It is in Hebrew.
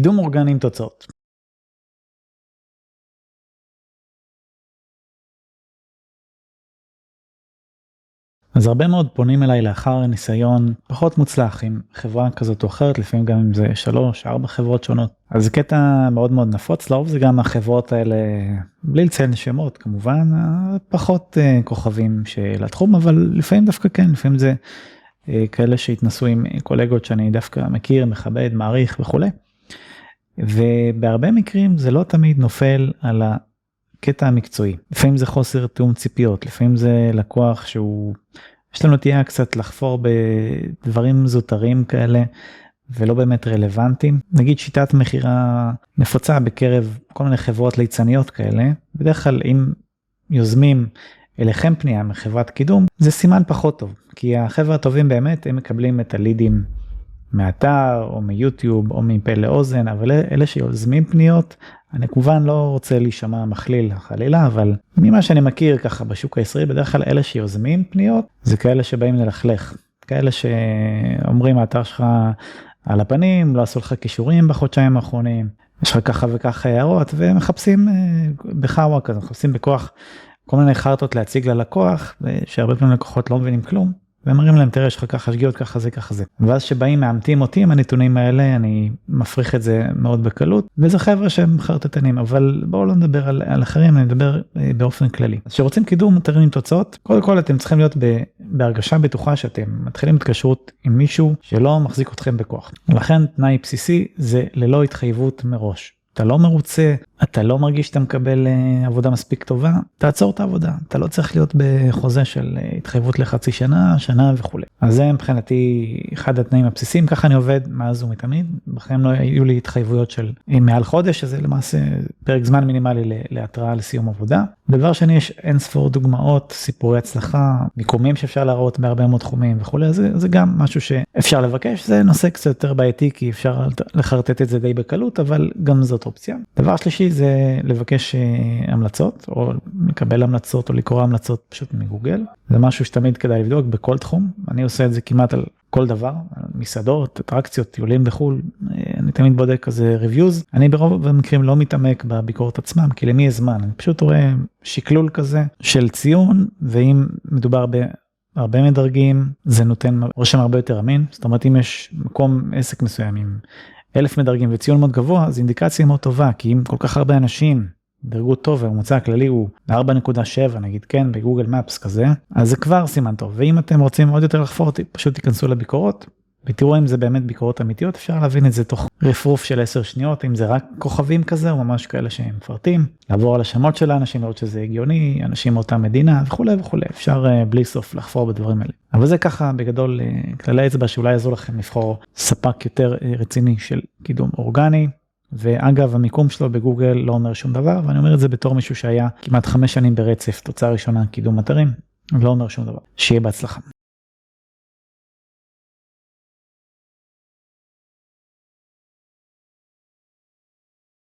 קידום אורגני עם תוצאות. אז הרבה מאוד פונים אליי לאחר ניסיון פחות מוצלח עם חברה כזאת או אחרת לפעמים גם אם זה שלוש ארבע חברות שונות אז זה קטע מאוד מאוד נפוץ לרוב זה גם החברות האלה בלי לציין שמות כמובן פחות uh, כוכבים של התחום אבל לפעמים דווקא כן לפעמים זה uh, כאלה שהתנסו עם קולגות שאני דווקא מכיר מכבד מעריך וכולי. ובהרבה מקרים זה לא תמיד נופל על הקטע המקצועי. לפעמים זה חוסר תיאום ציפיות לפעמים זה לקוח שהוא יש לנו נטייה קצת לחפור בדברים זוטרים כאלה ולא באמת רלוונטיים. נגיד שיטת מכירה נפוצה בקרב כל מיני חברות ליצניות כאלה. בדרך כלל אם יוזמים אליכם פנייה מחברת קידום זה סימן פחות טוב כי החברה הטובים באמת הם מקבלים את הלידים מאתר או מיוטיוב או מפה לאוזן אבל אלה שיוזמים פניות אני כמובן לא רוצה להישמע מכליל חלילה אבל ממה שאני מכיר ככה בשוק הישראלי בדרך כלל אלה שיוזמים פניות זה כאלה שבאים ללכלך. כאלה שאומרים האתר שלך על הפנים לא עשו לך כישורים בחודשיים האחרונים. יש לך ככה וככה הערות ומחפשים אה, בחאווה כזה מחפשים בכוח כל מיני חרטות להציג ללקוח שהרבה פעמים לקוחות לא מבינים כלום ומראים להם תראה יש לך ככה שגיאות ככה זה ככה זה ואז שבאים מאמתים אותי עם הנתונים האלה אני מפריך את זה מאוד בקלות וזה חבר'ה שהם חרטטנים אבל בואו לא נדבר על, על אחרים אני מדבר אה, באופן כללי. אז כשרוצים קידום מותרים עם תוצאות קודם כל אתם צריכים להיות ב, בהרגשה בטוחה שאתם מתחילים התקשרות עם מישהו שלא מחזיק אתכם בכוח. לכן תנאי בסיסי זה ללא התחייבות מראש. אתה לא מרוצה, אתה לא מרגיש שאתה מקבל uh, עבודה מספיק טובה, תעצור את העבודה. אתה לא צריך להיות בחוזה של uh, התחייבות לחצי שנה, שנה וכולי. אז זה מבחינתי אחד התנאים הבסיסיים, ככה אני עובד מאז ומתמיד. בחיים לא היו לי התחייבויות של אה, מעל חודש, שזה למעשה פרק זמן מינימלי להתראה לסיום עבודה. דבר שני, יש אין ספור דוגמאות, סיפורי הצלחה, מיקומים שאפשר להראות בהרבה מאוד תחומים וכולי, זה, זה גם משהו שאפשר לבקש, זה נושא קצת יותר בעייתי כי אפשר לחרטט את זה די בקלות, אבל גם זאת אופציה. דבר שלישי זה לבקש uh, המלצות או לקבל המלצות או לקרוא המלצות פשוט מגוגל. זה משהו שתמיד כדאי לבדוק בכל תחום, אני עושה את זה כמעט על כל דבר, מסעדות, אטרקציות, טיולים בחו"ל, אה, אני תמיד בודק כזה reviews, אני ברוב המקרים לא מתעמק בביקורת עצמם, כי למי יש זמן, אני פשוט רואה שקלול כזה של ציון, ואם מדובר ב... הרבה מדרגים זה נותן רושם הרבה יותר אמין. זאת אומרת אם יש מקום עסק מסוים עם אלף מדרגים וציון מאוד גבוה זה אינדיקציה מאוד טובה כי אם כל כך הרבה אנשים דירגו טוב והממוצע הכללי הוא 4.7 נגיד כן בגוגל מפס כזה אז זה כבר סימן טוב. ואם אתם רוצים עוד יותר לחפור פשוט תיכנסו לביקורות ותראו אם זה באמת ביקורות אמיתיות אפשר להבין את זה תוך רפרוף של 10 שניות אם זה רק כוכבים כזה או ממש כאלה שהם מפרטים. לעבור על השמות של האנשים לראות שזה הגיוני אנשים מאותה מדינה וכולי וכולי. אפשר uh, בלי סוף לחפור בדברים האלה אבל זה ככה בגדול uh, כללי אצבע שאולי יעזור לכם לבחור ספק יותר uh, רציני של קידום אורגני. ואגב המיקום שלו בגוגל לא אומר שום דבר ואני אומר את זה בתור מישהו שהיה כמעט חמש שנים ברצף תוצאה ראשונה קידום אתרים לא אומר שום דבר שיהיה בהצלחה.